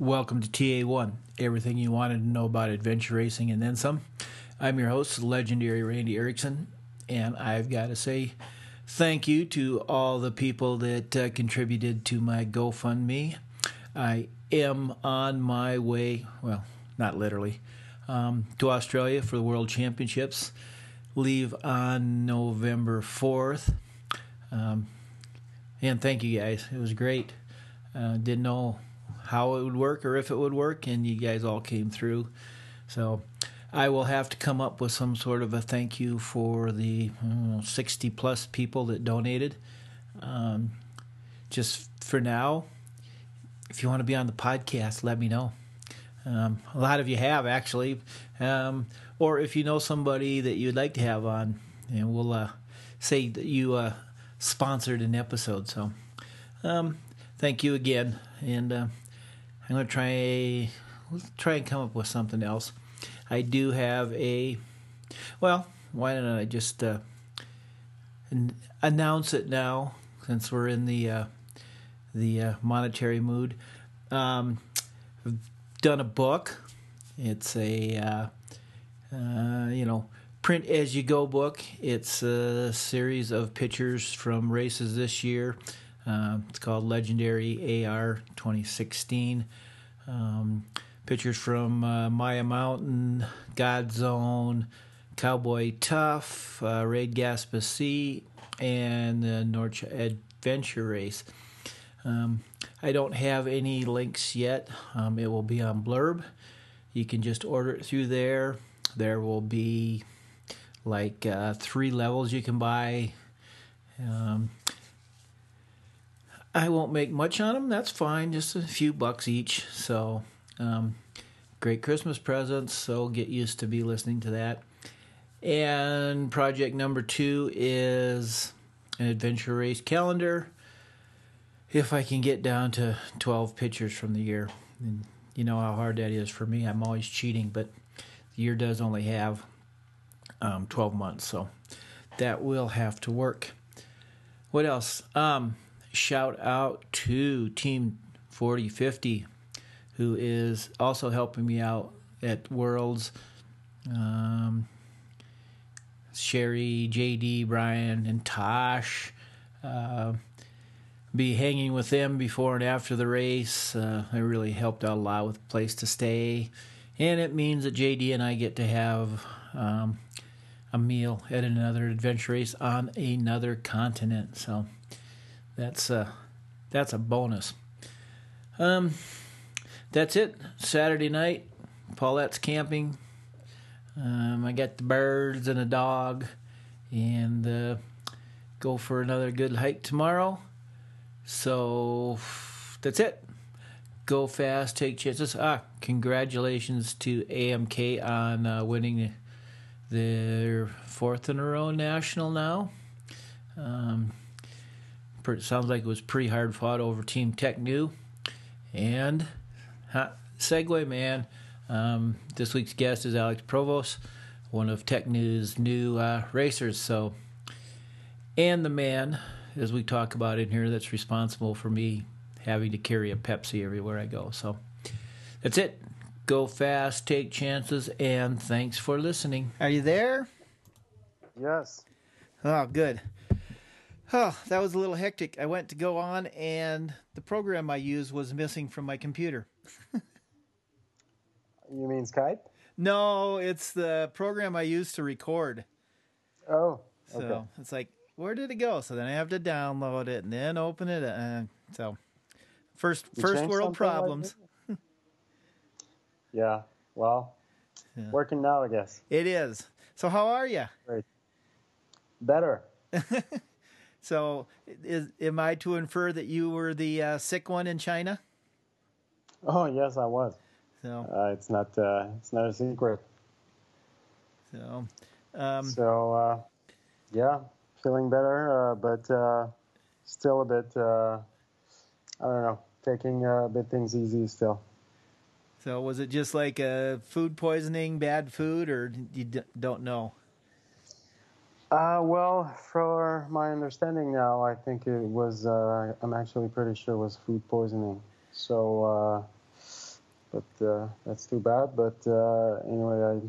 Welcome to TA1, everything you wanted to know about adventure racing and then some. I'm your host, legendary Randy Erickson, and I've got to say thank you to all the people that uh, contributed to my GoFundMe. I am on my way, well, not literally, um, to Australia for the World Championships. Leave on November 4th. Um, and thank you guys. It was great. Uh, didn't know how it would work or if it would work, and you guys all came through. So I will have to come up with some sort of a thank you for the know, 60 plus people that donated. Um, just for now, if you want to be on the podcast, let me know. Um, a lot of you have actually, um, or if you know somebody that you'd like to have on, and we'll uh, say that you uh, sponsored an episode. So, um, thank you again, and uh, I'm to try try and come up with something else. I do have a well, why don't I just uh, announce it now since we're in the uh, the uh, monetary mood. Um, I've done a book. It's a uh, uh, you know print as you go book. It's a series of pictures from races this year. Uh, it's called Legendary AR 2016. Um, pictures from uh, Maya Mountain, God Zone, Cowboy Tough, uh, Raid Gaspé and the North Adventure Race. Um, I don't have any links yet. Um, it will be on Blurb. You can just order it through there. There will be like uh, three levels you can buy. Um, I won't make much on them. That's fine, just a few bucks each. So, um, great Christmas presents. So get used to be listening to that. And project number two is an adventure race calendar. If I can get down to 12 pictures from the year, and you know how hard that is for me. I'm always cheating, but the year does only have um, 12 months, so that will have to work. What else? Um, shout out to Team 4050, who is also helping me out at Worlds. Um, Sherry, JD, Brian, and Tosh. Uh, be hanging with them before and after the race. Uh, they really helped out a lot with a place to stay. And it means that JD and I get to have um, a meal at another adventure race on another continent. So that's a that's a bonus. Um, that's it. Saturday night, Paulette's camping. Um, I got the birds and a dog, and uh, go for another good hike tomorrow. So that's it. Go fast, take chances. Ah, congratulations to AMK on uh, winning their fourth in a row national now. Um, sounds like it was pretty hard fought over Team Tecnu. And huh, segue, man. Um, this week's guest is Alex Provost, one of Tecnu's new uh, racers. So, and the man, as we talk about in here, that's responsible for me having to carry a Pepsi everywhere I go. So, that's it. Go fast, take chances, and thanks for listening. Are you there? Yes. Oh, good. Oh, that was a little hectic. I went to go on, and the program I used was missing from my computer. you mean Skype? No, it's the program I use to record. Oh, okay. So it's like, where did it go? So then I have to download it and then open it. And so, first you first world problems. Like yeah. Well, yeah. working now, I guess. It is. So how are you? Great. Better. So, is, am I to infer that you were the uh, sick one in China? Oh yes, I was. So uh, it's not uh, it's not a secret. So, um, so uh, yeah, feeling better, uh, but uh, still a bit I don't know, taking a bit things easy still. So was it just like a food poisoning, bad food, or you don't know? Uh, well, for my understanding now, I think it was. Uh, I'm actually pretty sure it was food poisoning. So, uh, but uh, that's too bad. But uh, anyway, I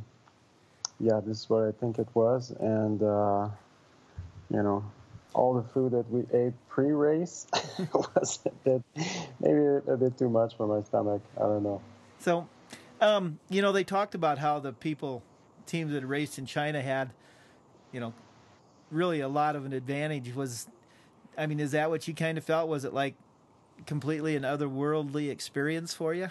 yeah, this is what I think it was, and you know, all the food that we ate pre-race was a bit, maybe a bit too much for my stomach. I don't know. So, um, you know, they talked about how the people, teams that raced in China had, you know, really a lot of an advantage. Was, I mean, is that what you kind of felt? Was it like completely an otherworldly experience for you?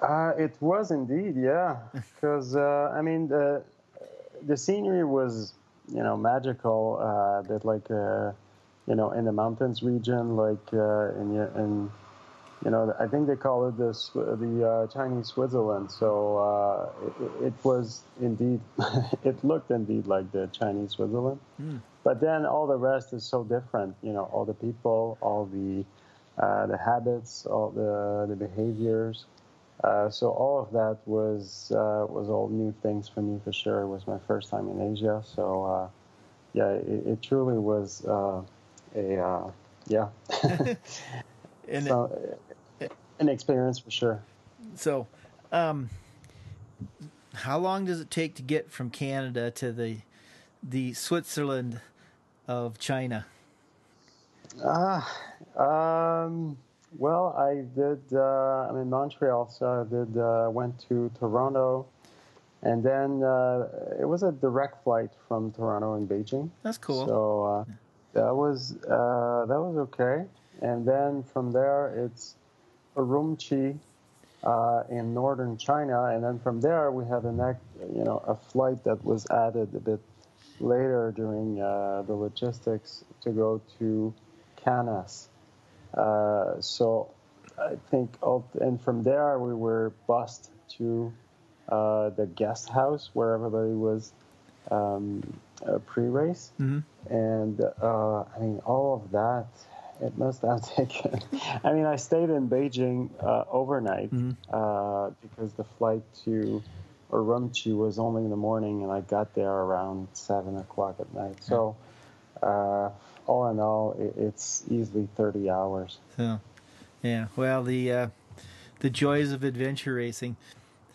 Uh, it was indeed, yeah. Because uh, I mean, the the scenery was, you know, magical. Uh, that like, uh, you know, in the mountains region, like uh, in in, you know, I think they call it the the uh, Chinese Switzerland. So uh, it, it, was indeed, it looked indeed like the Chinese Switzerland. Mm. But then all the rest is so different. You know, all the people, all the uh, the habits, all the the behaviors. Uh, so all of that was uh, was all new things for me for sure. It was my first time in Asia, so uh, yeah, it, it, truly was uh, a uh, yeah, so, an experience for sure. So, um, how long does it take to get from Canada to the the Switzerland of China? Ah, um well, I did. Uh, I'm in Montreal, so I did. Uh, went to Toronto, and then uh, it was a direct flight from Toronto and Beijing. That's cool. So uh, that was uh, that was okay. And then from there, it's Urumqi uh, in northern China, and then from there we had a you know, a flight that was added a bit later during the logistics to go to Kanas. Uh, so I think, and from there we were bused to uh, the guest house where everybody was um, pre-race, mm-hmm. and uh, I mean all of that. It must have taken. I mean, I stayed in Beijing uh, overnight mm-hmm. Uh, because the flight to Urumqi was only in the morning, and I got there around seven o'clock at night. So all in all, it's easily 30 hours. So, yeah. Well, the uh, the joys of adventure racing.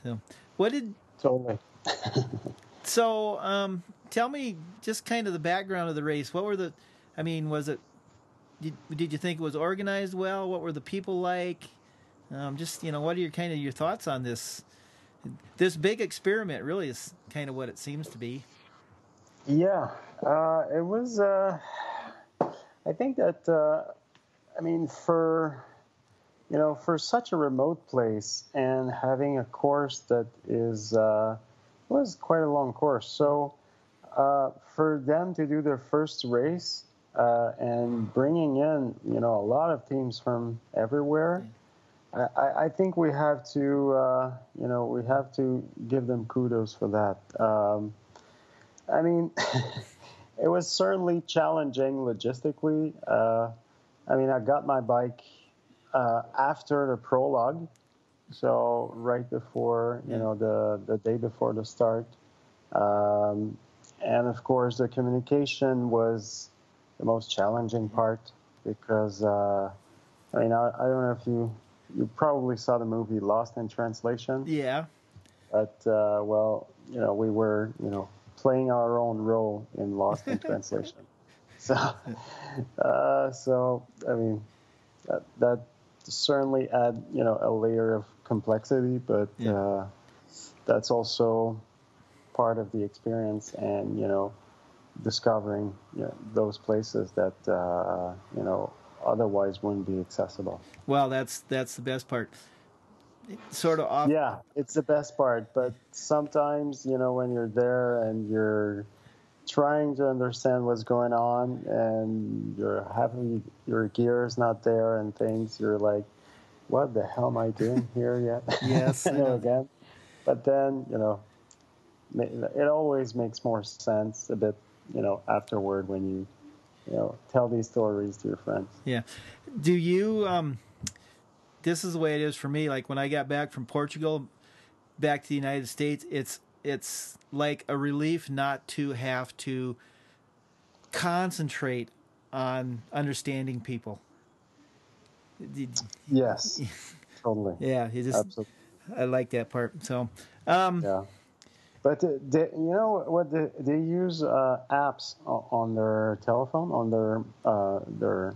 So, what did totally? so, um, tell me just kind of the background of the race. What were the? I mean, was it? Did, did you think it was organized well? What were the people like? Um, just you know, what are your kind of your thoughts on this? This big experiment really is kind of what it seems to be. Yeah, uh, it was. Uh, I think that uh, I mean for you know for such a remote place and having a course that is uh, was quite a long course. So uh, for them to do their first race uh, and bringing in you know a lot of teams from everywhere. I, I think we have to, uh, you know, we have to give them kudos for that. Um, I mean, it was certainly challenging logistically. Uh, I mean, I got my bike uh, after the prologue, so right before you know the the day before the start, um, and of course the communication was the most challenging part because uh, I mean I, I don't know if you you probably saw the movie Lost in Translation. Yeah. But uh, well, you know, we were you know playing our own role in Lost in Translation. So, uh, so I mean, that, that certainly add you know a layer of complexity, but yeah. uh, that's also part of the experience, and you know, discovering you know, those places that uh, you know otherwise wouldn't be accessible. Well, that's that's the best part sort of off. Yeah, it's the best part. But sometimes, you know, when you're there and you're trying to understand what's going on and you're having your gear is not there and things, you're like, what the hell am I doing here yet? Yes. you know, again. But then, you know, it always makes more sense a bit, you know, afterward when you you know tell these stories to your friends. Yeah. Do you? Um, this is the way it is for me. Like when I got back from Portugal, back to the United States, it's it's like a relief not to have to concentrate on understanding people. Yes, totally. Yeah, you just Absolutely. I like that part. So, um, Yeah. But they, you know what? They, they use uh, apps on their telephone, on their uh, their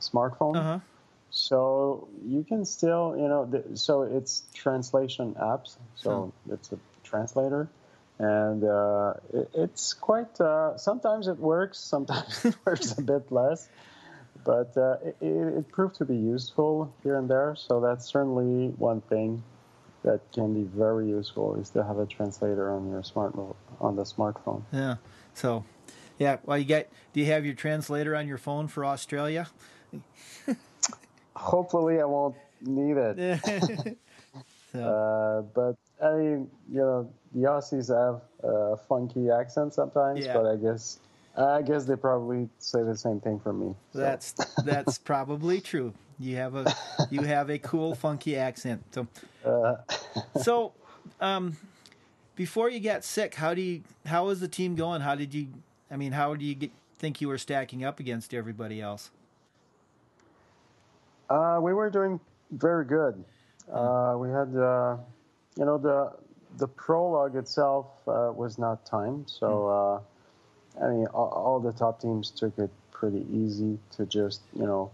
smartphone. uh huh. So you can still, you know, the, so it's translation apps. So it's a translator, and uh, it, it's quite. Uh, sometimes it works, sometimes it works a bit less, but uh, it, it proved to be useful here and there. So that's certainly one thing that can be very useful is to have a translator on your smart on the smartphone. Yeah. So, yeah. Well, you get. Do you have your translator on your phone for Australia? Hopefully, I won't need it. so, Uh, but I mean, you know, the Aussies have a funky accent sometimes, Yeah. but I guess I guess they probably say the same thing for me. so. that's that's probably true. You have a you have a cool funky accent. So, Uh, so um, before you got sick, how do you how was the team going? How did you? I mean, how do you get, think you were stacking up against everybody else? uh, we were doing very good. Uh, we had, uh, you know, the the prologue itself uh, was not timed, so uh, I mean, all, all the top teams took it pretty easy to just, you know,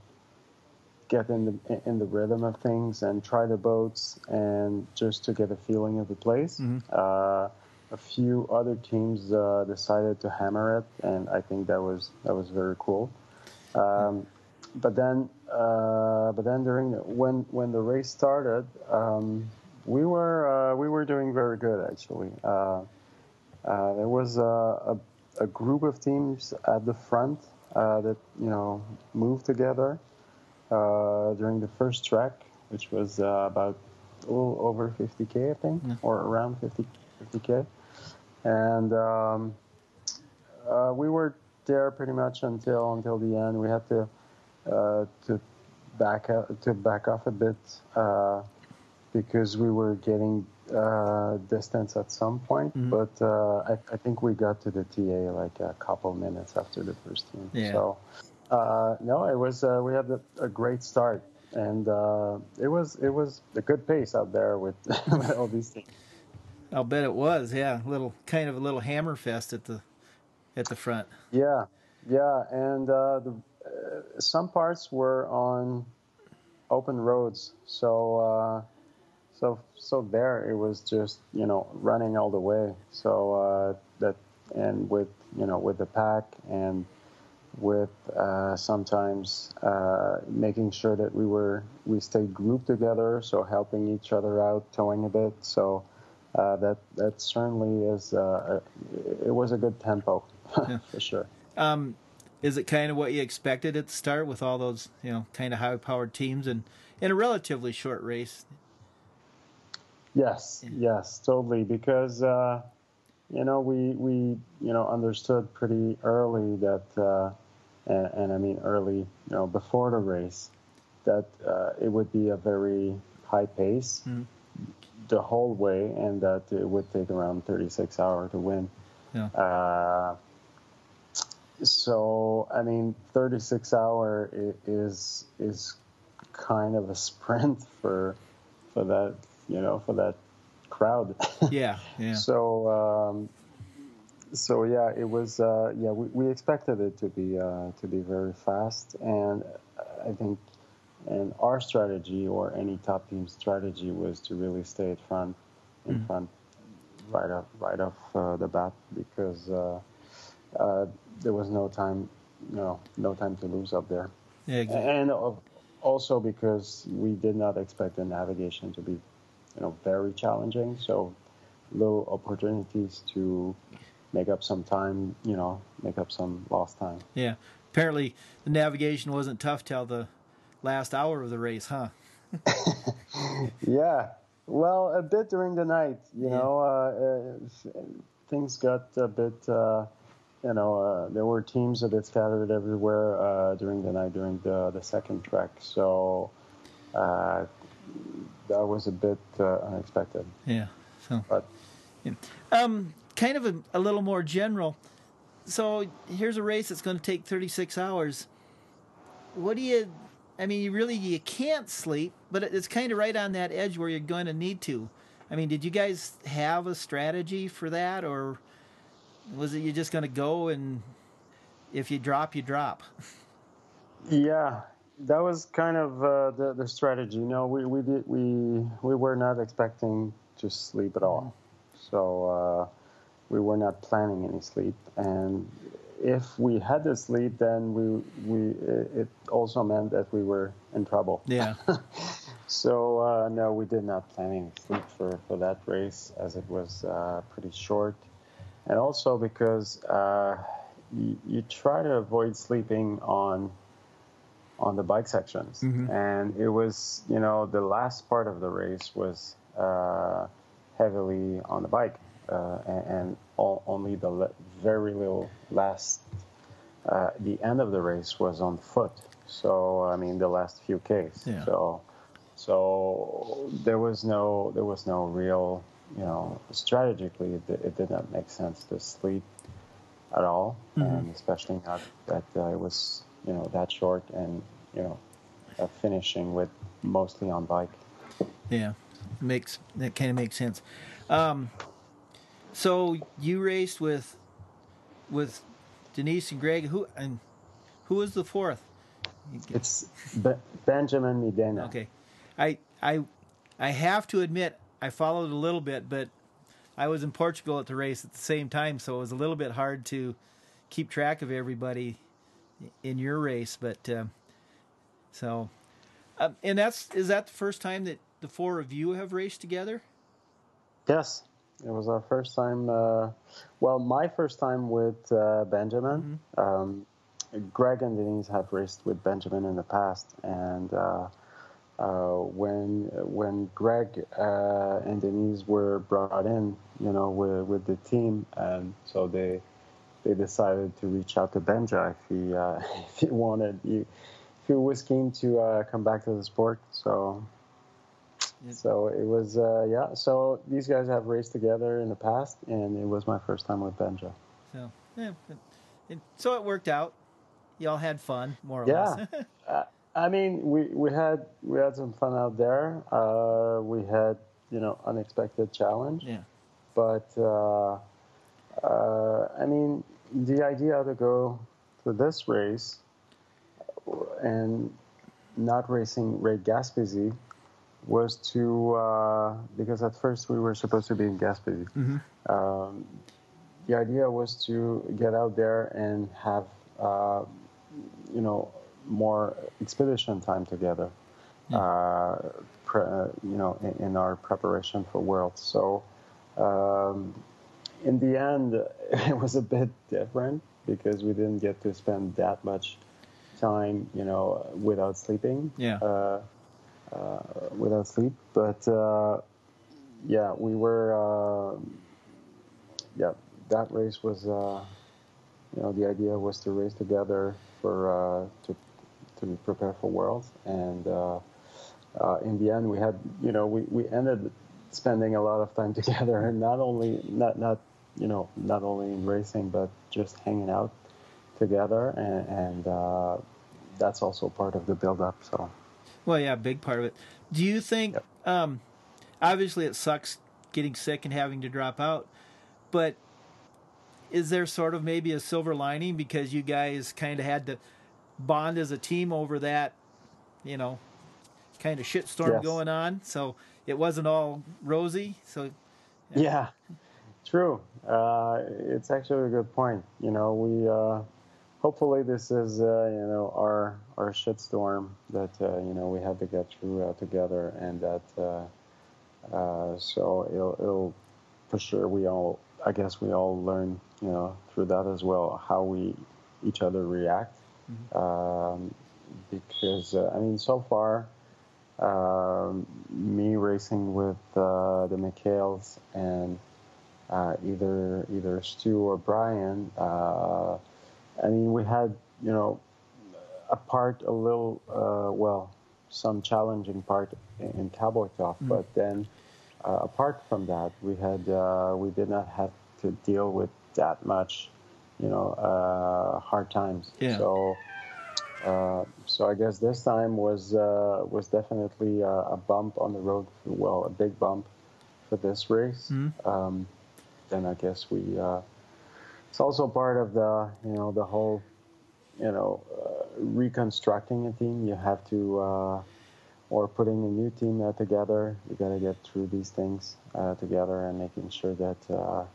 get in the in the rhythm of things and try the boats and just to get a feeling of the place. Uh, a few other teams uh, decided to hammer it, and I think that was that was very cool. Um, but then, uh, but then during the, when when the race started, um, we were uh, we were doing very good actually. Uh, uh, there was a, a, a group of teams at the front uh, that you know moved together uh, during the first track, which was uh, about a little over 50k, I think, or around 50 50k, and um, uh, we were there pretty much until until the end. We had to uh, to back out, to back off a bit uh, because we were getting uh, distance at some point. But uh, I, I think we got to the TA like a couple minutes after the first team. Yeah. So uh, no, it was uh, we had a, a great start. And uh, it was it was a good pace out there with, with all these things. I'll bet it was. Yeah, little kind of a little hammer fest at the at the front. Yeah, yeah, and uh, the, uh, some parts were on open roads, so uh, so so there it was just you know running all the way. So uh, that and with you know with the pack and with uh, sometimes uh, making sure that we were we stayed grouped together, so helping each other out, towing a bit. So uh, that that certainly is uh, it was a good tempo for sure. Um, is it kind of what you expected at the start with all those you know kind of high powered teams and in a relatively short race? Yes, yes, totally. Because uh, you know we we you know understood pretty early that, uh, and, and I mean early, you know, before the race, that uh, it would be a very high pace the whole way, and that it would take around 36 hours to win. Yeah. Uh, so I mean, 36 hour is is kind of a sprint for for that you know for that crowd. Yeah, yeah. so um, so yeah, it was uh, yeah we, we expected it to be uh, to be very fast, and I think and our strategy or any top team strategy was to really stay at front in front right up right off uh, the bat because uh, uh, there was no time no no time to lose up there. Yeah exactly. and also because we did not expect the navigation to be you know very challenging. So little opportunities to make up some time you know make up some lost time yeah. Apparently, the navigation wasn't tough till the last hour of the race, huh? Yeah, well, a bit during the night, you Yeah. know, uh, uh, things got a bit uh, you know, uh, there were teams a bit scattered everywhere uh, during the night during the the second trek. So uh, that was a bit uh, unexpected. Yeah. So, but yeah. um, kind of a, a little more general. So here's a race that's going to take 36 hours. What do you? I mean, you really you can't sleep, but it's kind of right on that edge where you're going to need to. I mean, did you guys have a strategy for that, or was it you just going to go and if you drop, you drop? Yeah, that was kind of uh, the the strategy. No, we we did we we were not expecting to sleep at all, so uh, we were not planning any sleep. And if we had to sleep, then we we it also meant that we were in trouble. Yeah. so uh, no, we did not plan any sleep for for that race as it was uh, pretty short and also because uh, you, you, try to avoid sleeping on on the bike sections, mm-hmm. and it was you know the last part of the race was uh, heavily on the bike, uh, and, and all, only the le- very little last uh, the end of the race was on foot. So I mean the last few k's. Yeah. So so there was no there was no real you know, strategically, it, it did not make sense to sleep at all, mm-hmm. and especially not that uh, it was, you know, that short and, you know, uh, finishing with mostly on bike. Yeah, makes that kind of makes sense. Um, so you raced with with Denise and Greg. Who and who was the fourth? It's Be- Benjamin Medina. Okay, I I I have to admit I followed a little bit, but I was in Portugal at the race at the same time, so it was a little bit hard to keep track of everybody in your race. But uh, so, uh, and that's is that the first time that the four of you have raced together? Yes, it was our first time. Uh, well, my first time with uh, Benjamin. Mm-hmm. Um, Greg and Denise have raced with Benjamin in the past, and uh, uh, when when Greg uh, and Denise were brought in, you know, with, with the team, and so they they decided to reach out to Benja if he uh, if he wanted he, if he was keen to uh, come back to the sport. So so it was uh, yeah. So these guys have raced together in the past, and it was my first time with Benja. So yeah, so it worked out. Y'all had fun, more or yeah. less. I mean, we, we had we had some fun out there. Uh, we had you know unexpected challenge. Yeah. But uh, uh, I mean, the idea to go to this race and not racing Raid Gaspésie was to uh, because at first we were supposed to be in Gaspésie. Mm-hmm. Um, the idea was to get out there and have uh, you know more expedition time together. Yeah. Uh, pre, uh, you know, in, in, our preparation for Worlds. So, um, in the end, it was a bit different because we didn't get to spend that much time, you know, without sleeping. Yeah. Uh, uh without sleep, but uh, yeah, we were. Uh, yeah, that race was. you know, the idea was to race together for to to prepare for Worlds. And uh, uh, in the end, we had, you know, we, we ended spending a lot of time together, and not only not not you know not only in racing, but just hanging out together, and, and uh, that's also part of the build-up. So. Well, yeah, big part of it. Do you think? Yep. Um, obviously, it sucks getting sick and having to drop out, but is there sort of maybe a silver lining because you guys kind of had to bond as a team over that, you know, kind of shitstorm yes. going on. So it wasn't all rosy. So yeah, yeah true. Uh, it's actually a good point. You know, we uh, hopefully this is uh, you know our our shitstorm that uh, you know we have to get through uh, together, and that uh, so it'll, it'll for sure we all I guess we all learn you know through that as well how we each other react Mm-hmm. Um, because uh, I mean, so far, um, me racing with uh, the McHales and uh, either either Stu or Brian. Uh, I mean, we had you know a part a little uh, well some challenging part in Cowboy mm. but then uh, apart from that, we had uh, we did not have to deal with that much, you know, uh, hard times. Yeah. So. Uh, so I guess this time was uh, was definitely a, a, bump on the road. Well, a big bump for this race. Mm-hmm. Um, then I guess we. Uh, it's also part of the you know the whole you know uh, reconstructing a team. You have to uh, or putting a new team together. You got to get through these things together and making sure that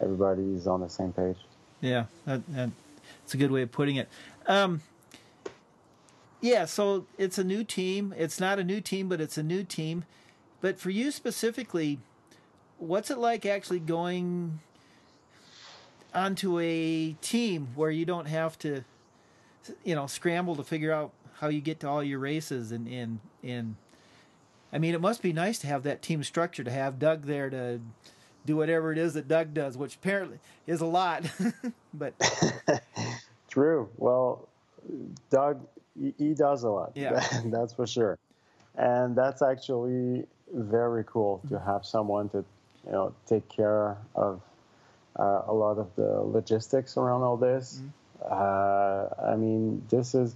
everybody is on the same page. Yeah, that, that's a good way of putting it. Um, yeah, so it's a new team. It's not a new team, but it's a new team. But for you specifically, what's it like actually going onto a team where you don't have to, you know, scramble to figure out how you get to all your races and and and. I mean, it must be nice to have that team structure to have Doug there to do whatever it is that Doug does, which apparently is a lot. but true. Well, Doug he, does a lot. Yeah, that's for sure. And that's actually very cool to have someone to, you know, take care of uh, a lot of the logistics around all this. Mm-hmm. Uh, I mean, this is.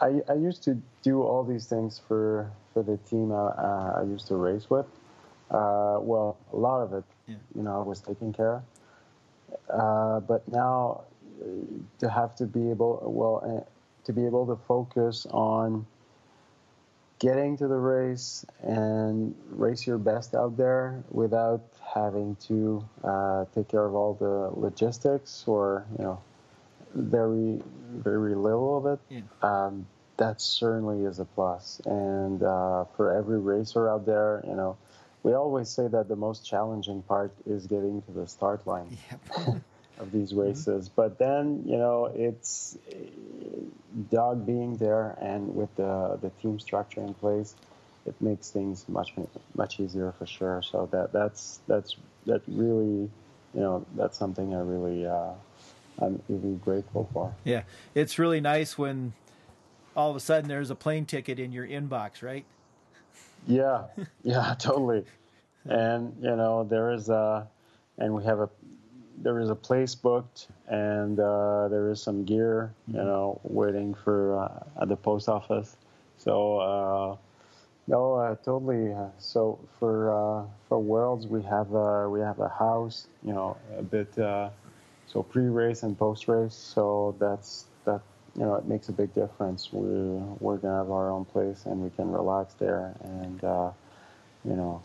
I, I used to do all these things for for the team I, uh, I used to race with. Uh, well, a lot of it, yeah. you know, I was taking care. Uh, but now, uh, to have to be able, well, to be able to focus on getting to the race and race your best out there without having to uh, take care of all the logistics or you know very very little of it yeah. um, that certainly is a plus and uh, for every racer out there you know we always say that the most challenging part is getting to the start line yep. of these races. Mm-hmm. But then, you know, it's Doug being there and with the the team structure in place, it makes things much much easier for sure. So that that's that's that really, you know, that's something I really uh, I'm really grateful for. Yeah, it's really nice when all of a sudden there's a plane ticket in your inbox, right? Yeah, yeah, totally. And you know, there is a, and we have a there is a place booked and uh, there is some gear, you mm-hmm. know, waiting for uh, at the post office. So uh, no, uh, totally. Uh, so for uh, for Worlds, we have uh we have a house, you know, a bit so pre-race and post-race. So that's that. You know, it makes a big difference. We're we're gonna have our own place and we can relax there, and you know,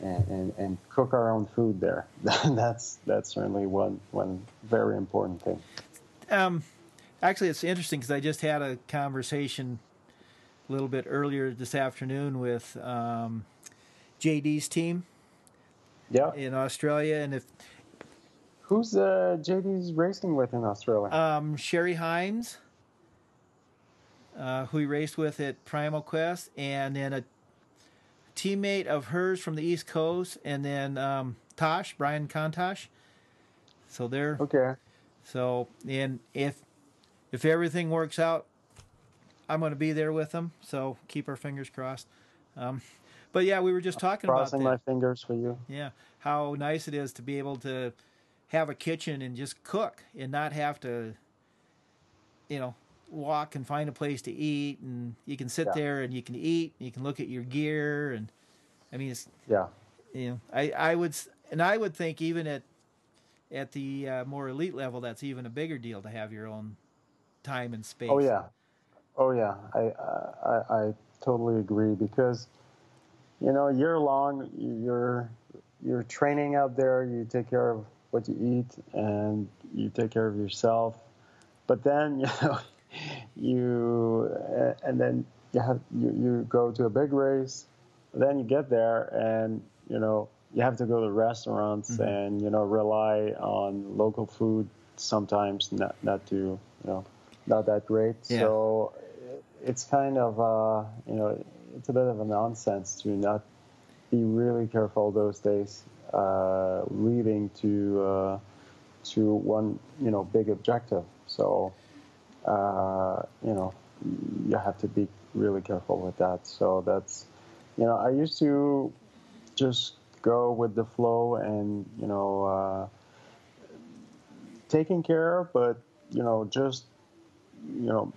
and, and, and cook our own food there. that's that's certainly one one very important thing. Um, actually, it's interesting because I just had a conversation a little bit earlier this afternoon with um, JD's team. Yeah. In Australia, and if who's uh, JD's racing with in Australia? Um, Sherry Hines. Uh, who he raced with at Primal Quest, and then a teammate of hers from the East Coast, and then um, Tosh Brian Contosh. So they're okay. So and if if everything works out, I'm going to be there with them. So keep our fingers crossed. Um, but yeah, we were just talking Crossing about Crossing my fingers for you. Yeah, how nice it is to be able to have a kitchen and just cook and not have to, you know, walk and find a place to eat, and you can sit yeah. there and you can eat. And you can look at your gear, and I mean, it's yeah. You know, I I would and I would think even at at the uh, more elite level, that's even a bigger deal to have your own time and space. Oh yeah, oh yeah. I I, I totally agree because you know year long you're you're training out there. You take care of what you eat and you take care of yourself. But then you know you uh, and then you have you, you go to a big race then you get there and you know you have to go to restaurants mm-hmm. and you know rely on local food sometimes not not too you know not that great yeah. so it's kind of uh, you know it's a bit of a nonsense to not be really careful those days uh, leading to uh, to one you know big objective. So uh, you know you have to be really careful with that. So that's you know I used to just go with the flow and you know uh, taking care, but you know just you know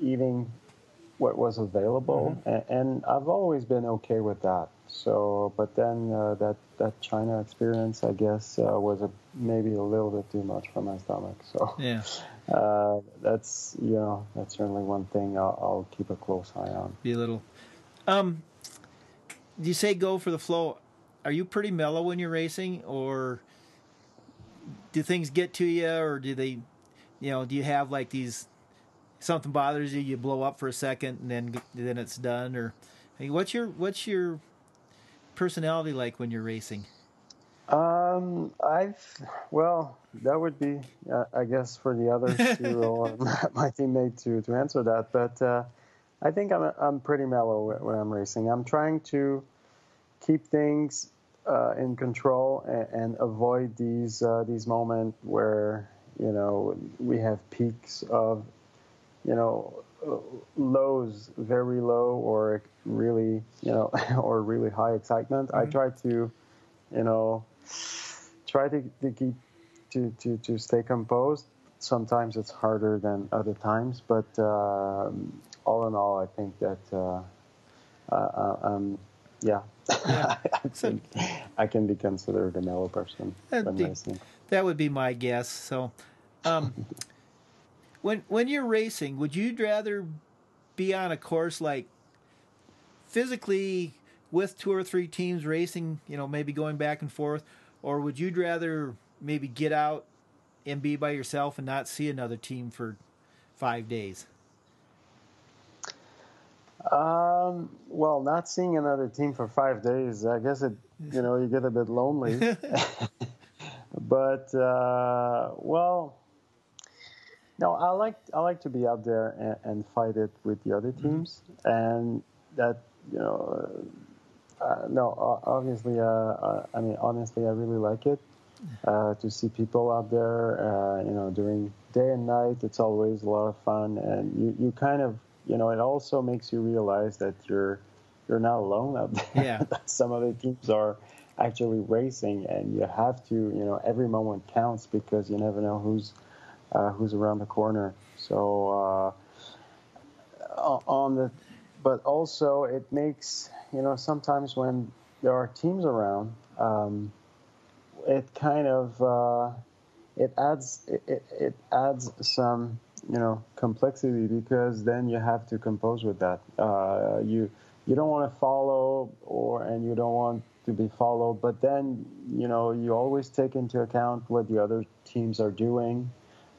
eating what was available, mm-hmm. and, and, I've always been okay with that. So, but then uh, that that China experience, I guess, uh, was a, maybe a little bit too much for my stomach. So, yeah, uh, that's you know that's certainly one thing I'll, I'll, keep a close eye on. Be a little. Um, you say go for the flow. Are you pretty mellow when you're racing, or do things get to you, or do they, you know, do you have like these something bothers you, you blow up for a second and then then it's done, or I mean, what's your what's your personality like when you're racing? Um, I've well, that would be, uh, I guess, for the others to or my teammate to to answer that. But uh, I think I'm I'm pretty mellow when I'm racing. I'm trying to keep things uh, in control and, and avoid these uh, these moments where you know we have peaks of you know lows very low or really you know or really high excitement mm-hmm. i try to you know try to, to keep to, to, to stay composed sometimes it's harder than other times but uh, all in all i think that uh, uh, um, yeah, yeah. I think I can be considered a mellow person. That would be my guess. So, um, when when you're racing, would you rather be on a course like physically with two or three teams racing, you know, maybe going back and forth, or would you rather maybe get out and be by yourself and not see another team for five days? Um, well, not seeing another team for five days, I guess it, you know, you get a bit lonely. but uh, well, no, I like I like to be out there and, and fight it with the other mm-hmm. teams, mm-hmm. and that you know, uh, uh no, obviously, uh, uh, I mean, honestly, I really like it uh, to see people out there. Uh, you know, during day and night, it's always a lot of fun, and you, you kind of, you know, it also makes you realize that you're you're not alone out there. Yeah. Some other teams are actually racing, and you have to, you know, every moment counts because you never know who's uh, who's around the corner. So uh, on the, but also it makes you know sometimes when there are teams around, um, it kind of uh, it adds it, it adds some you know complexity because then you have to compose with that. Uh, you you don't want to follow or and you don't want to be followed, but then you know you always take into account what the other teams are doing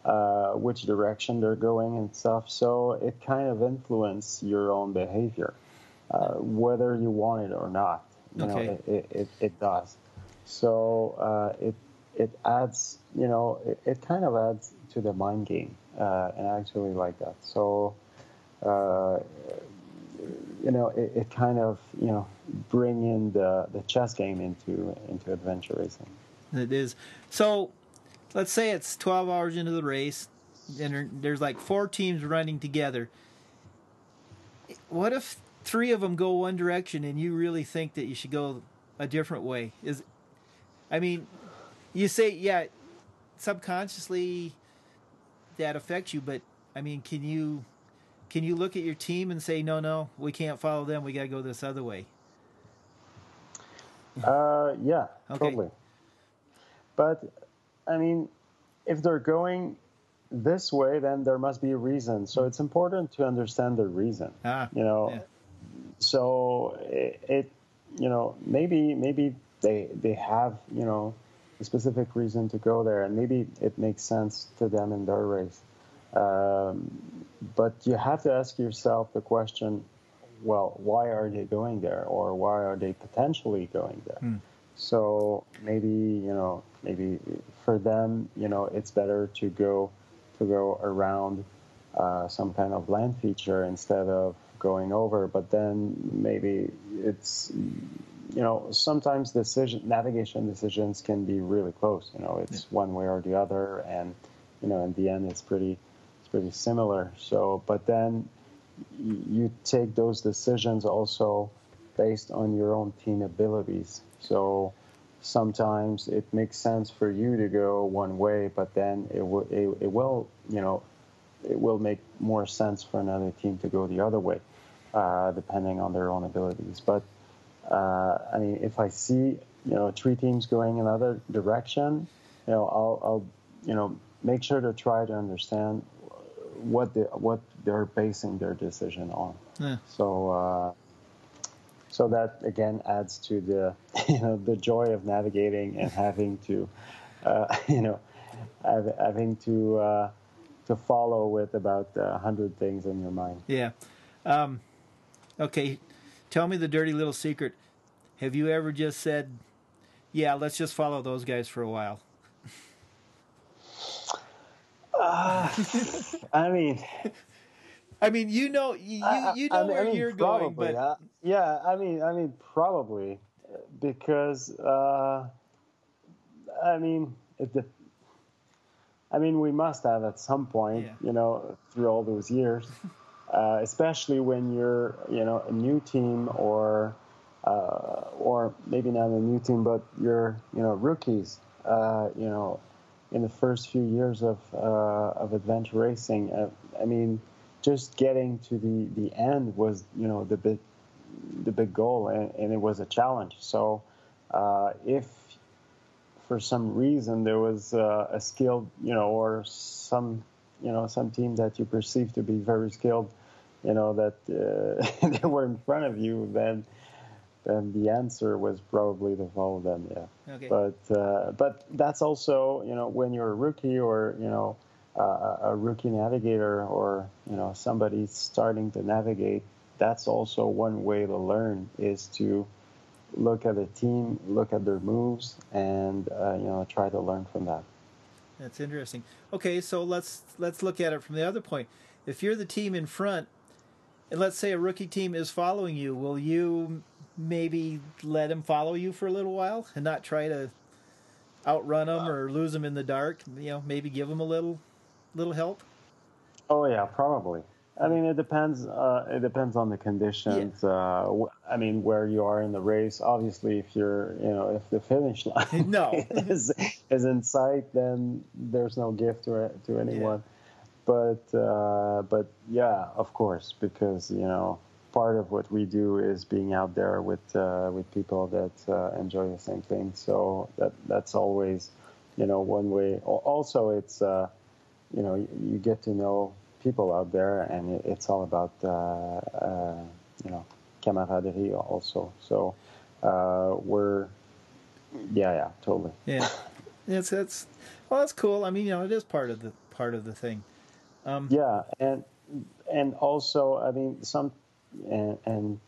uh, which direction they're going and stuff. So it kind of influences your own behavior, uh, whether you want it or not. You okay. know, it, it, it, does. So uh, it it adds, you know, it, it, kind of adds to the mind game, uh, and I actually like that. So. Uh, you know, it, it, kind of you know bring in the, the chess game into into adventure racing. It is so let's say it's 12 hours into the race and there's like four teams running together. What if three of them go one direction and you really think that you should go a different way? Is I mean, you say yeah, subconsciously that affects you, but I mean, can you can you look at your team and say no, no, we can't follow them. We got to go this other way? Uh, yeah, okay. totally. But I mean, if they're going this way, then there must be a reason. So it's important to understand the reason. Ah, you know, yeah. so it, it, you know, maybe maybe they they have you know a specific reason to go there, and maybe it makes sense to them in their race. Um, but you have to ask yourself the question: Well, why are they going there, or why are they potentially going there? Hmm. So maybe you know, maybe for them, you know, it's better to go to go around uh, some kind of land feature instead of going over. But then maybe it's you know, sometimes decision navigation decisions can be really close. You know, it's yeah. one way or the other, and you know, in the end, it's pretty it's pretty similar. So, but then you take those decisions also based on your own team abilities. So sometimes it makes sense for you to go one way, but then it will it, it will you know it will make more sense for another team to go the other way, uh, depending on their own abilities. But uh, I mean, if I see you know three teams going another direction, you know I'll, I'll you know make sure to try to understand what the what they're basing their decision on. Yeah. So. Uh, so that again adds to the you know the joy of navigating and having to uh, you know having to uh, to follow with about a hundred things in your mind. Yeah. Um, okay. Tell me the dirty little secret. Have you ever just said, "Yeah, let's just follow those guys for a while"? Uh, I mean, I mean, you know, you you know I mean, where I mean, you're probably, going, but uh, yeah, I mean, I mean, probably because uh, I mean, it. I mean, we must have at some point, yeah. you know, through all those years, uh, especially when you're, you know, a new team or, uh, or maybe not a new team, but you're, you know, rookies. Uh, you know, in the first few years of uh, of adventure racing, uh, I mean just getting to the, the end was, you know, the big, the big goal, and, and it was a challenge. So, uh, if for some reason there was uh, a skilled, you know, or some, you know, some team that you perceive to be very skilled, you know, that uh, they were in front of you, then then the answer was probably to follow them. Yeah. Okay. But uh, but that's also, you know, when you're a rookie or you know uh, a rookie navigator or you know somebody starting to navigate, that's also one way to learn is to look at a team, look at their moves, and uh, you know try to learn from that. That's interesting. Okay, so let's let's look at it from the other point. If you're the team in front, and let's say a rookie team is following you, will you maybe let him follow you for a little while and not try to outrun them or lose them in the dark? You know, maybe give them a little little help? Oh yeah, probably. I mean, it depends. Uh, it depends on the conditions. Yeah. Uh, I mean, where you are in the race. Obviously, if you're, you know, if the finish line no. is, is in sight, then there's no gift to to anyone. Yeah. But uh, but yeah, of course, because you know, part of what we do is being out there with uh, with people that uh, enjoy the same thing. So that that's always, you know, one way. Also, it's uh, you know, you get to know people out there, and it's all about uh, uh, you know camaraderie also. So uh, we're yeah, yeah, totally. Yeah, it's it's well, that's cool. I mean, you know, it is part of the part of the thing. Um, yeah, and and also, I mean, some and, and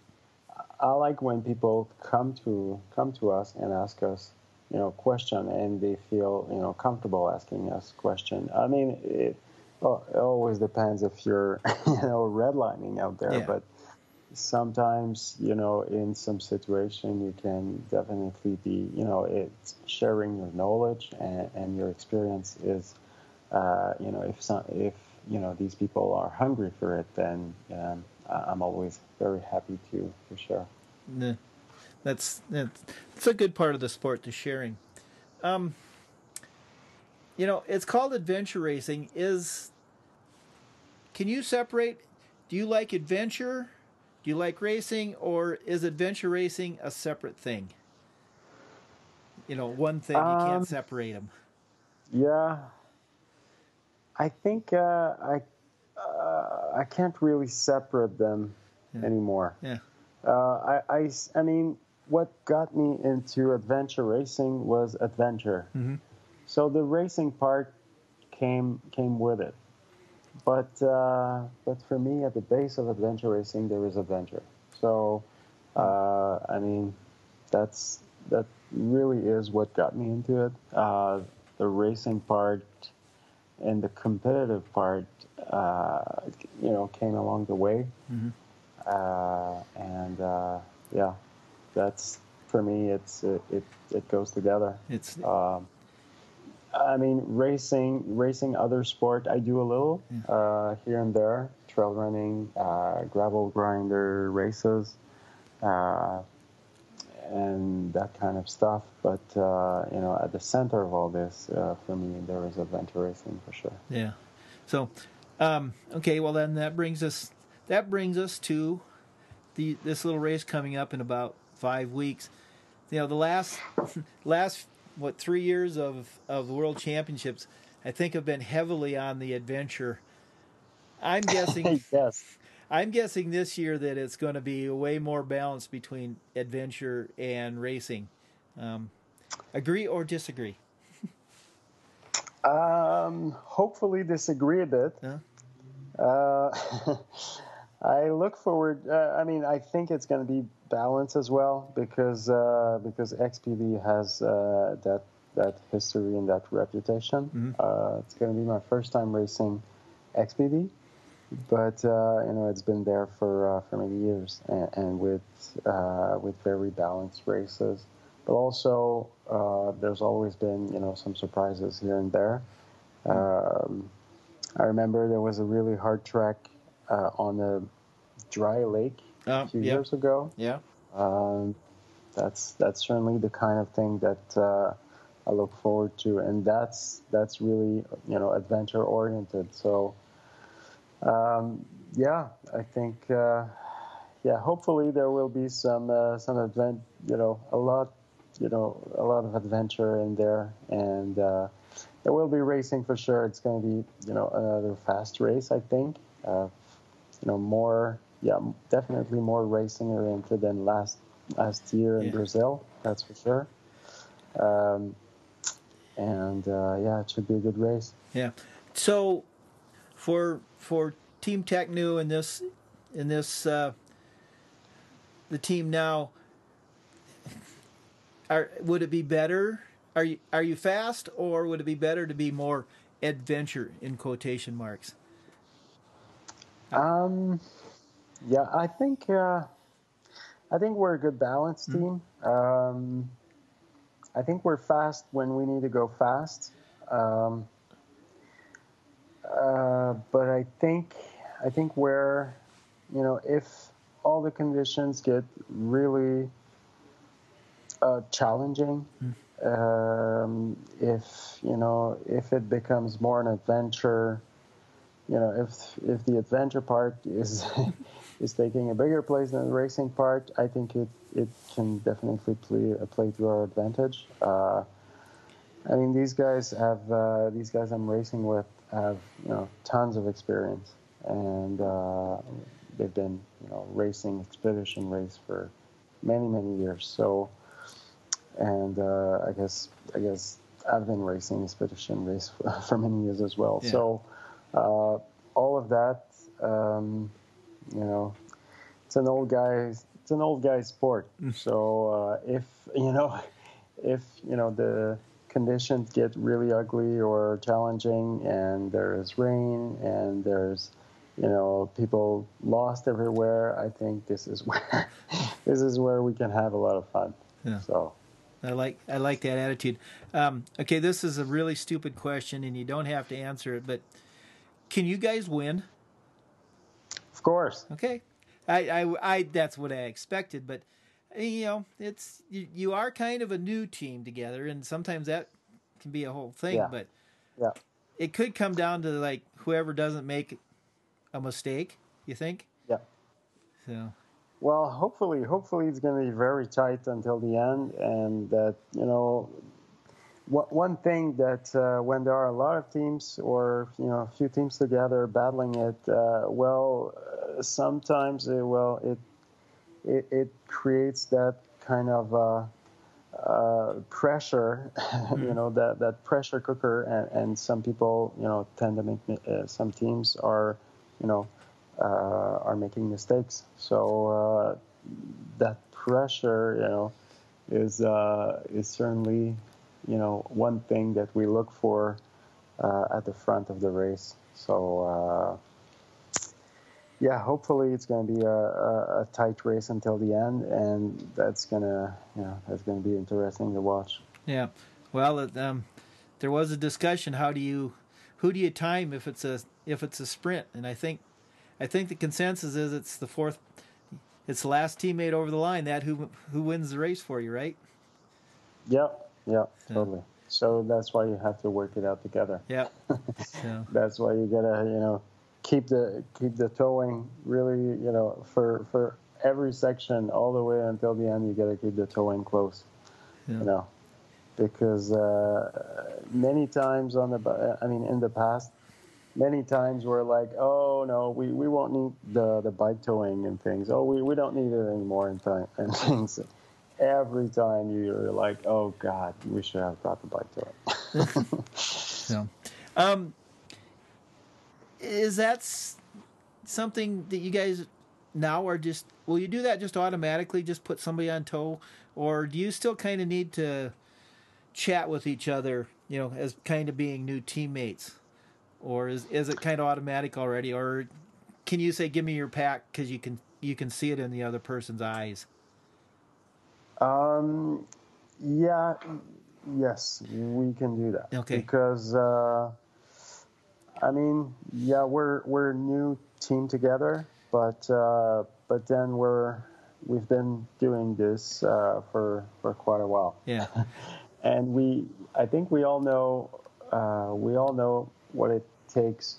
I like when people come to come to us and ask us you know question and they feel you know comfortable asking us question. I mean it, well, it always depends if you're you know redlining out there yeah. but sometimes you know in some situation you can definitely be you know it's sharing your knowledge and, and your experience is uh, you know if some if you know these people are hungry for it then um, i'm always very happy to to share. Yeah that's that's a good part of the sport, the sharing. Um, you know, it's called adventure racing. Is can you separate? Do you like adventure? Do you like racing, or is adventure racing a separate thing? You know, one thing you can't um, separate them. Yeah, I think uh, I uh, I can't really separate them yeah. anymore. Yeah. Uh, I, I, I mean, what got me into adventure racing was adventure. Mm-hmm. So the racing part came came with it. But uh, but for me, at the base of adventure racing, there is adventure. So uh, I mean, that's that really is what got me into it. Uh, the racing part and the competitive part, uh, you know, came along the way. Mm-hmm. Uh, and uh, yeah, that's for me, it's it it, it goes together. It's Um, I mean, racing, racing other sport, I do a little uh, here and there, trail running, uh, gravel grinder races, uh, and that kind of stuff. But uh, you know, at the center of all this, uh, for me, there is adventure racing for sure. Yeah. So, um, okay. Well, then that brings us that brings us to the this little race coming up in about five weeks. You know, the last last what three years of of the world championships, I think have been heavily on the adventure. I'm guessing. yes. I'm guessing this year that it's going to be way more balanced between adventure and racing. Um, agree or disagree? Um, hopefully disagree a bit. Huh? Uh, I look forward. Uh, I mean, I think it's going to be balanced as well because uh, because XPD has uh, that that history and that reputation. Mhm. Uh, it's going to be my first time racing XPD, but uh, you know it's been there for uh, for many years and, and with uh, with very balanced races. But also, uh, there's always been you know some surprises here and there. Um, I remember there was a really hard track uh, on a dry lake a few yep. years ago. Yeah. Um, that's that's certainly the kind of thing that uh, I look forward to, and that's that's really you know adventure oriented. So um, yeah, I think uh, yeah, hopefully there will be some uh, some advent you know a lot you know a lot of adventure in there, and uh, there will be racing for sure. It's going to be you know another fast race, I think. Uh, you know more yeah definitely more racing oriented than last last year in Yeah. Brazil. That's for sure. Um, and uh, yeah, it should be a good race. Yeah. So for for Team Tecnu in this in this uh, the team now are would it be better are you are you fast or would it be better to be more adventure in quotation marks? Um, yeah, I think uh, I think we're a good balanced team. Um, I think we're fast when we need to go fast. Um, uh, but I think I think where you know if all the conditions get really uh, challenging, um, if you know if it becomes more an adventure you know, if if the adventure part is is taking a bigger place than the racing part, I think it it can definitely play play to our advantage. Uh, I mean, these guys have uh, these guys I'm racing with have you know tons of experience, and uh, they've been you know racing expedition race for many many years. So, and uh, I guess I guess I've been racing expedition race for, for many years as well. Yeah. So uh, all of that, um, you know, it's an old guy. It's an old guy sport. So uh, if you know, if you know the conditions get really ugly or challenging, and there's rain and there's you know people lost everywhere, I think this is where this is where we can have a lot of fun. Yeah. So. I like I like that attitude. Um, okay, this is a really stupid question, and you don't have to answer it, but can you guys win? Of course. Okay, I, I, I that's what I expected, but you know, it's you, you are kind of a new team together, and sometimes that can be a whole thing. Yeah. But Yeah. it could come down to like whoever doesn't make a mistake. You think? Yeah. So Well, hopefully, hopefully it's going to be very tight until the end, and that you know, one thing that uh, when there are a lot of teams or you know a few teams together battling it, uh, well, uh, sometimes it, well it, it it creates that kind of uh, uh, pressure, you know, that that pressure cooker, and, and some people you know tend to make uh, some teams are, you know uh, are making mistakes. So uh, that pressure, you know, is uh, is certainly, you know, one thing that we look for uh, at the front of the race. So uh, yeah, hopefully it's going to be a, a, a, tight race until the end, and that's gonna, you know, that's going to be interesting to watch. Yeah, well, um, there was a discussion. How do you, who do you time if it's a if it's a sprint? And I think, I think the consensus is it's the fourth, it's the last teammate over the line that who who wins the race for you, right? Yep. Yeah. Totally. So that's why you have to work it out together. Yeah. that's why you gotta, you know, keep the keep the towing really, you know, for for every section all the way until the end. You gotta keep the towing close. Yeah. You know, because uh, many times on the, I mean, in the past, many times we're like, oh no, we, we won't need the the bike towing and things. Oh, we, we don't need it anymore and, time, and things. Every time you're like, oh god, we should have brought the bike towing. so, um, is that something that you guys now are just will you do that just automatically just put somebody on tow? Or do you still kind of need to chat with each other you know as kind of being new teammates? Or is is it kind of automatic already? Or can you say give me your pack because you can you can see it in the other person's eyes um yeah yes we can do that. Okay. Because uh I mean, yeah, we're we're a new team together, but uh, but then we're we've been doing this uh, for for quite a while. Yeah, and we I think we all know uh, we all know what it takes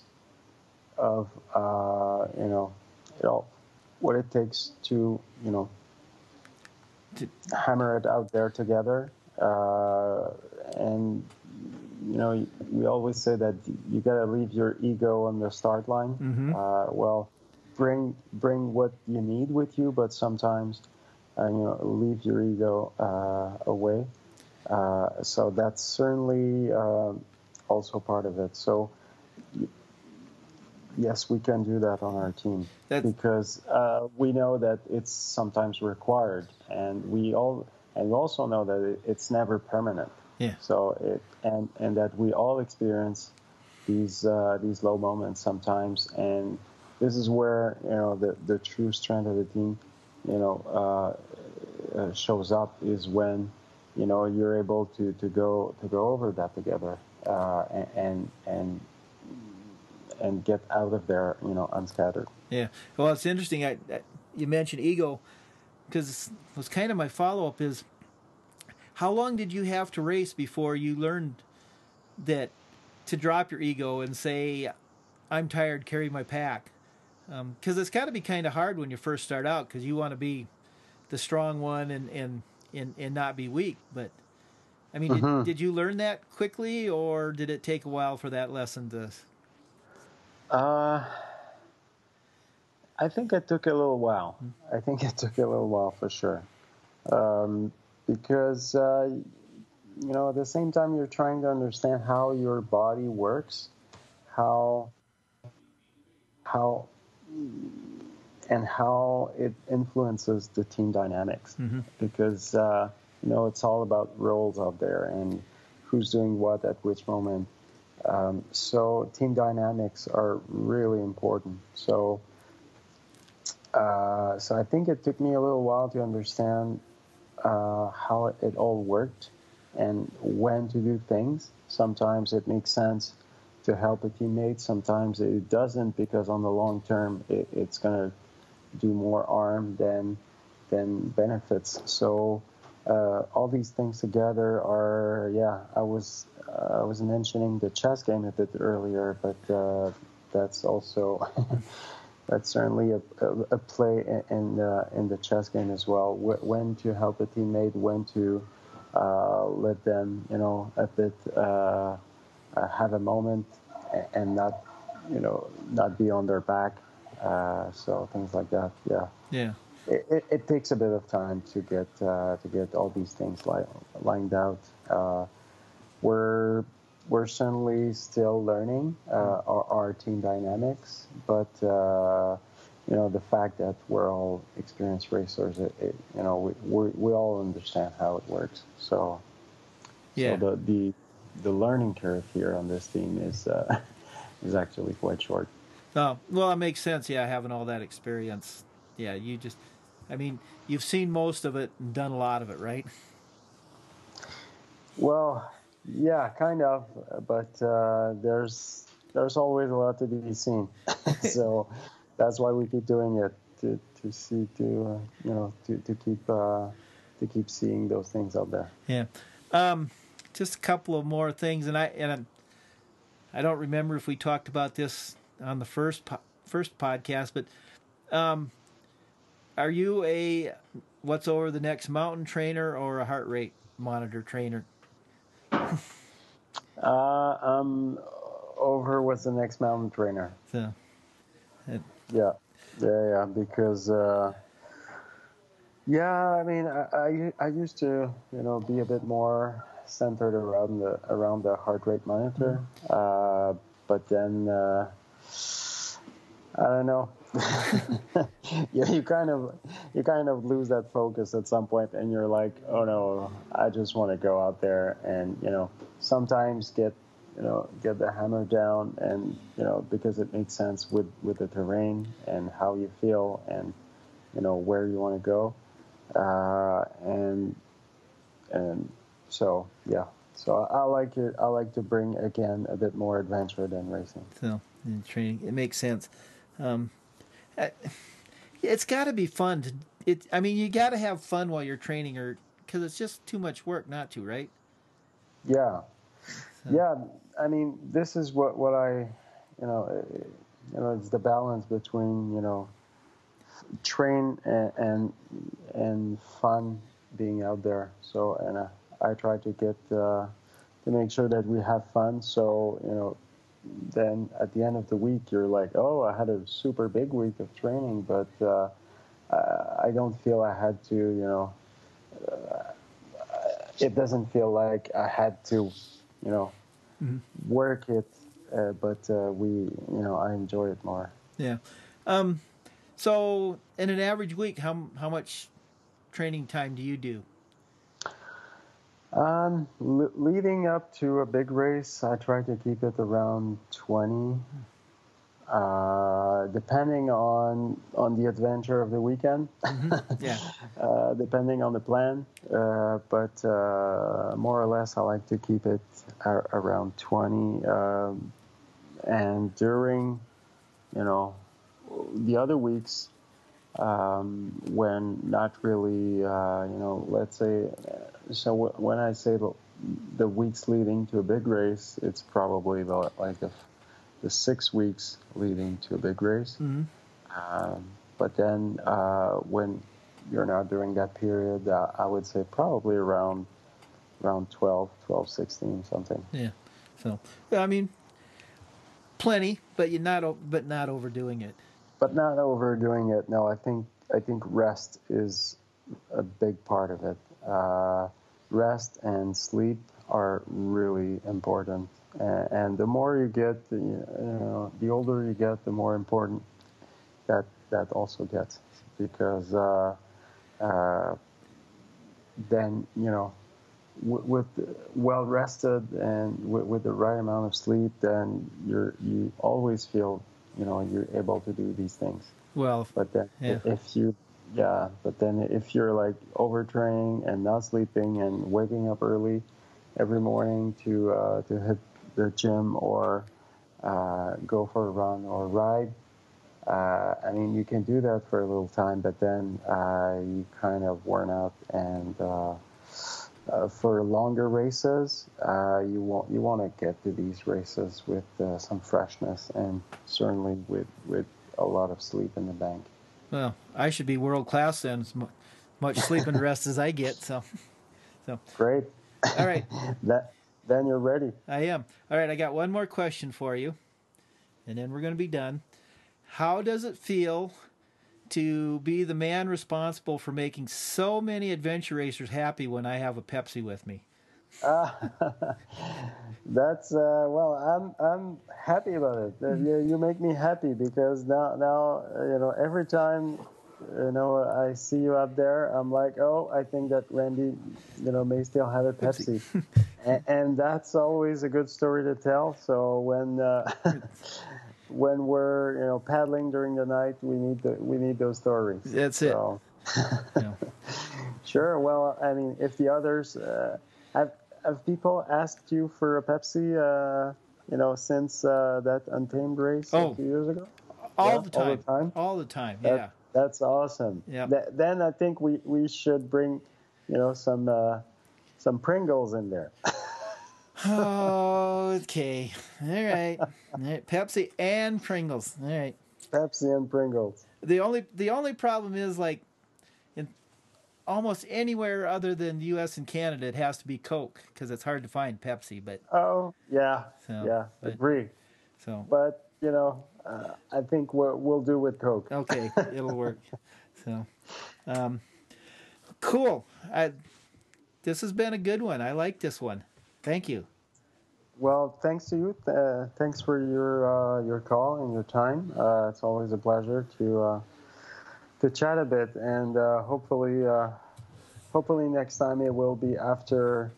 of uh, you know you know what it takes to you know to hammer it out there together uh, and you know, we always say that you got to leave your ego on the start line. Mm-hmm. Uh, well, bring bring what you need with you, but sometimes, uh, you know, leave your ego uh, away. Uh, so that's certainly uh, also part of it. So. Yes, we can do that on our team that's... because uh, we know that it's sometimes required, and we all and we also know that it, it's never permanent. Yeah. So it and and that we all experience these uh, these low moments sometimes, and this is where you know the the true strength of the team, you know, uh, uh, shows up is when you know you're able to to go to go over that together uh, and and and get out of there, you know, unscattered. Yeah. Well, it's interesting. I, I you mentioned ego because it was kind of my follow up is how long did you have to race before you learned that to drop your ego and say, I'm tired, carry my pack? Because um, it's got to be kind of hard when you first start out because you want to be the strong one and, and, and, and not be weak. But I mean, mm-hmm. did, did you learn that quickly or did it take a while for that lesson to? Uh, I think it took a little while. I think it took a little while for sure. Um, because uh, you know at the same time you're trying to understand how your body works, how how and how it influences the team dynamics mm-hmm. because uh, you know it's all about roles out there and who's doing what at which moment. Um, so team dynamics are really important. So uh, so I think it took me a little while to understand uh, how it all worked and when to do things. Sometimes it makes sense to help a teammate. Sometimes it doesn't because on the long term it, it's going to do more harm than than benefits. So uh, all these things together are yeah. I was uh, I was mentioning the chess game a bit earlier, but uh, that's also that's certainly a, a, a play in the in the chess game as well. When to help a teammate, when to uh, let them, you know, a bit uh, uh, have a moment and not, you know, not be on their back. Uh, so things like that. Yeah. Yeah. It, it, it, takes a bit of time to get uh, to get all these things li- lined out. Uh, we're we're certainly still learning uh, our, our, team dynamics, but uh, you know the fact that we're all experienced racers, it, it, you know we, we, we all understand how it works. So yeah, so the the the learning curve here on this team is uh, is actually quite short. Oh, well, that makes sense. Yeah, having all that experience. Yeah, you just, I mean, you've seen most of it and done a lot of it, right? Well, yeah, kind of, but uh, there's there's always a lot to be seen. so that's why we keep doing it to to see to uh, you know to to keep uh, to keep seeing those things out there. Yeah. Um, just a couple of more things, and I and I don't remember if we talked about this on the first po- first podcast, but um, are you a what's over the next mountain trainer or a heart rate monitor trainer? Uh, I'm over with the next mountain trainer. So, yeah, yeah, yeah, because uh, yeah, I mean, I, I I used to you know be a bit more centered around the around the heart rate monitor, uh, but then uh, I don't know. yeah, you kind of you kind of lose that focus at some point, and you're like, oh no, I just want to go out there and you know sometimes get you know get the hammer down and you know because it makes sense with with the terrain and how you feel and you know where you want to go. Uh, and and so yeah. So I like it I like to bring again a bit more adventure than racing. So in training it makes sense. Um, it's got to be fun to it I mean you got to have fun while you're training or because it's just too much work not to right yeah so. yeah I mean, this is what what I, you know, you know, it's the balance between you know, train and and, and fun being out there. So and uh, I try to get uh, to make sure that we have fun. So you know, then at the end of the week, you're like, oh, I had a super big week of training, but uh, I don't feel I had to, you know. Uh, it doesn't feel like I had to, you know, mm-hmm. work it, uh, but uh, we, you know, I enjoy it more. Yeah. Um, so, in an average week, how how much training time do you do? Um, leading up to a big race, I try to keep it around twenty. Uh, depending on on the adventure of the weekend. Mm-hmm. Yeah. uh, depending on the plan, uh, but uh, more or less, I like to keep it around 20. Um, and during, you know, the other weeks, um, when not really, uh, you know, let's say, so w- when I say the, the weeks leading to a big race, it's probably the, like the the six weeks leading to a big race. Mm-hmm. Um, but then uh, when you're not during that period, uh, I would say probably around around 12, 12, 16, something. Yeah. So, I mean, plenty, but you're not, but not overdoing it. But not overdoing it. No, I think I think rest is a big part of it. Uh, rest and sleep are really important and the more you get, the, you know, the older you get, the more important that that also gets, because uh, uh, then you know, w- with well rested and w- with the right amount of sleep, then you're you always feel you know you're able to do these things. Well, but then yeah. if you yeah, but then if you're like overtraining and not sleeping and waking up early every morning to uh, to hit the gym or uh, go for a run or ride. Uh, I mean, you can do that for a little time, but then uh, you kind of worn out. And uh, uh, for longer races, you want you want to get to these races with some freshness and certainly with with a lot of sleep in the bank. Well, I should be world class then, as much sleep and rest as I get. So, so great. All right. that then you're ready. I am. All right, I got one more question for you, and then we're going to be done. How does it feel to be the man responsible for making so many adventure racers happy when I have a Pepsi with me? Uh, that's uh, well, I'm I'm happy about it. You, you make me happy because now now you know every time you know, I see you up there. I'm like, oh, I think that Randy, you know, may still have a Pepsi, and, and, that's always a good story to tell. So when uh, when we're you know paddling during the night, we need the, we need those stories. That's it. So. yeah. Sure. Well, I mean, if the others uh, have people asked you for a Pepsi, uh, you know, since uh, that Untamed race oh, a few years ago? All, yeah, the time. all the time. All the time. That, yeah. That's awesome. Yeah. Th- then I think we, we should bring, you know, some uh, some Pringles in there. okay. All right. All right. Pepsi and Pringles. All right. Pepsi and Pringles. The only the only problem is like almost anywhere other than the U.S. and Canada, it has to be Coke because it's hard to find Pepsi. But oh yeah, so, yeah, but, agree. So, but you know, uh, I think we'll, we'll do with Coke. Okay, it'll work. so, um, cool. I, this has been a good one. I like this one. Thank you. Well, thanks to you. Uh, thanks for your uh, your call and your time. Uh, it's always a pleasure to uh, to chat a bit, and uh, hopefully, hopefully next time it will be after,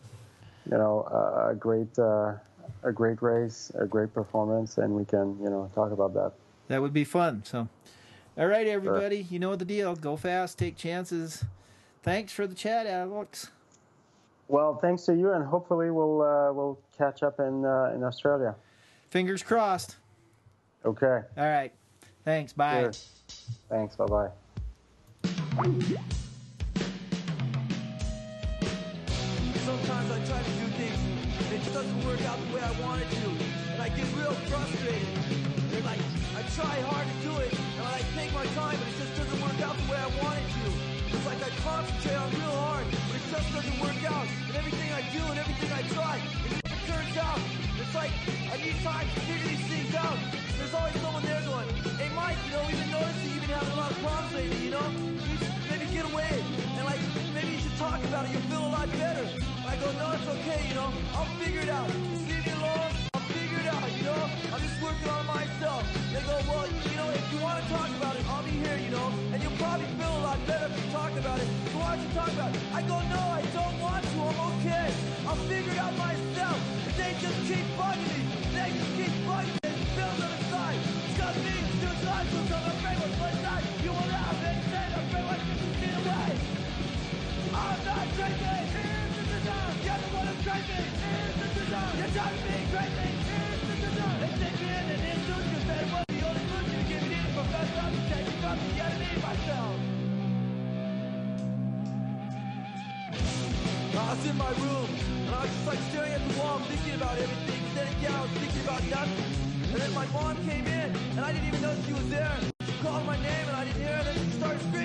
you know, a great a great race, a great performance, and we can you know talk about that. That would be fun. So, all right, everybody, sure. you know the deal. Go fast, take chances. Thanks for the chat, Alex. Well, thanks to you, and hopefully we'll uh, we'll catch up in uh, in Australia. Fingers crossed. Okay. All right. Thanks. Bye. Cheers. Thanks. Bye bye. Sometimes I try to do things and it just doesn't work out the way I want it to, and I get real frustrated. And like I try hard to do it, and I take my time, but it just doesn't work out the way I want it to. It's like I concentrate on real hard, but it just doesn't work out. And everything I do and everything I try, it never turns out. It's like I need time to figure these things out. There's always someone there going, hey Mike, you know, we've been noticing you've been having a lot of problems lately, about it, you'll feel a lot better. I go, no, it's okay, you know, I'll figure it out. Just leave me alone I'll figure it out, you know? I'm just working on myself. They go, well, you know, if you want to talk about it, I'll be here, you know? And you'll probably feel a lot better if you talk about it. So why don't you talk about it? I go, no, I don't want to. I'm okay. I'll figure it out myself. But they just keep bugging me. They just keep bugging me. Bill's on the side. It's got me. Two sides. So I'm afraid what's side. You will have it. I'm afraid what's going away. I'm not drinking. You're the one who's drinking. You're driving me crazy. I was in my room, and I was just like staring at the wall, thinking about everything, thinking about nothing. And then my mom came in, and I didn't even know she was there. She called my name, and I didn't hear her, and she started screaming,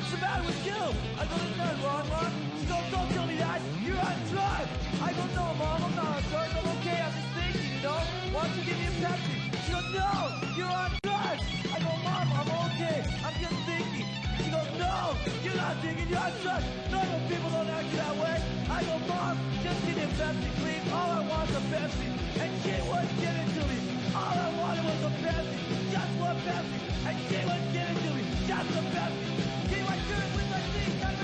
what's the matter with you? I nothing wrong, Mom. She goes, don't tell me that. You're on drugs. I go, no, Mom, I'm not on drugs. I'm okay. I'm just thinking, you know? Why don't you give me a Pepsi? She goes, no, you're on drugs. I go, Mom, I'm okay. I'm just thinking. She goes, no, you're not thinking. You're on drugs. Normal people don't act that way. I go, Mom, just give me a Pepsi, please. All I want is a Pepsi. And she wouldn't give it to me. All I wanted was a Pepsi. Just one Pepsi. And she wouldn't give it to me. Just a Pepsi. Keep my spirit with my you.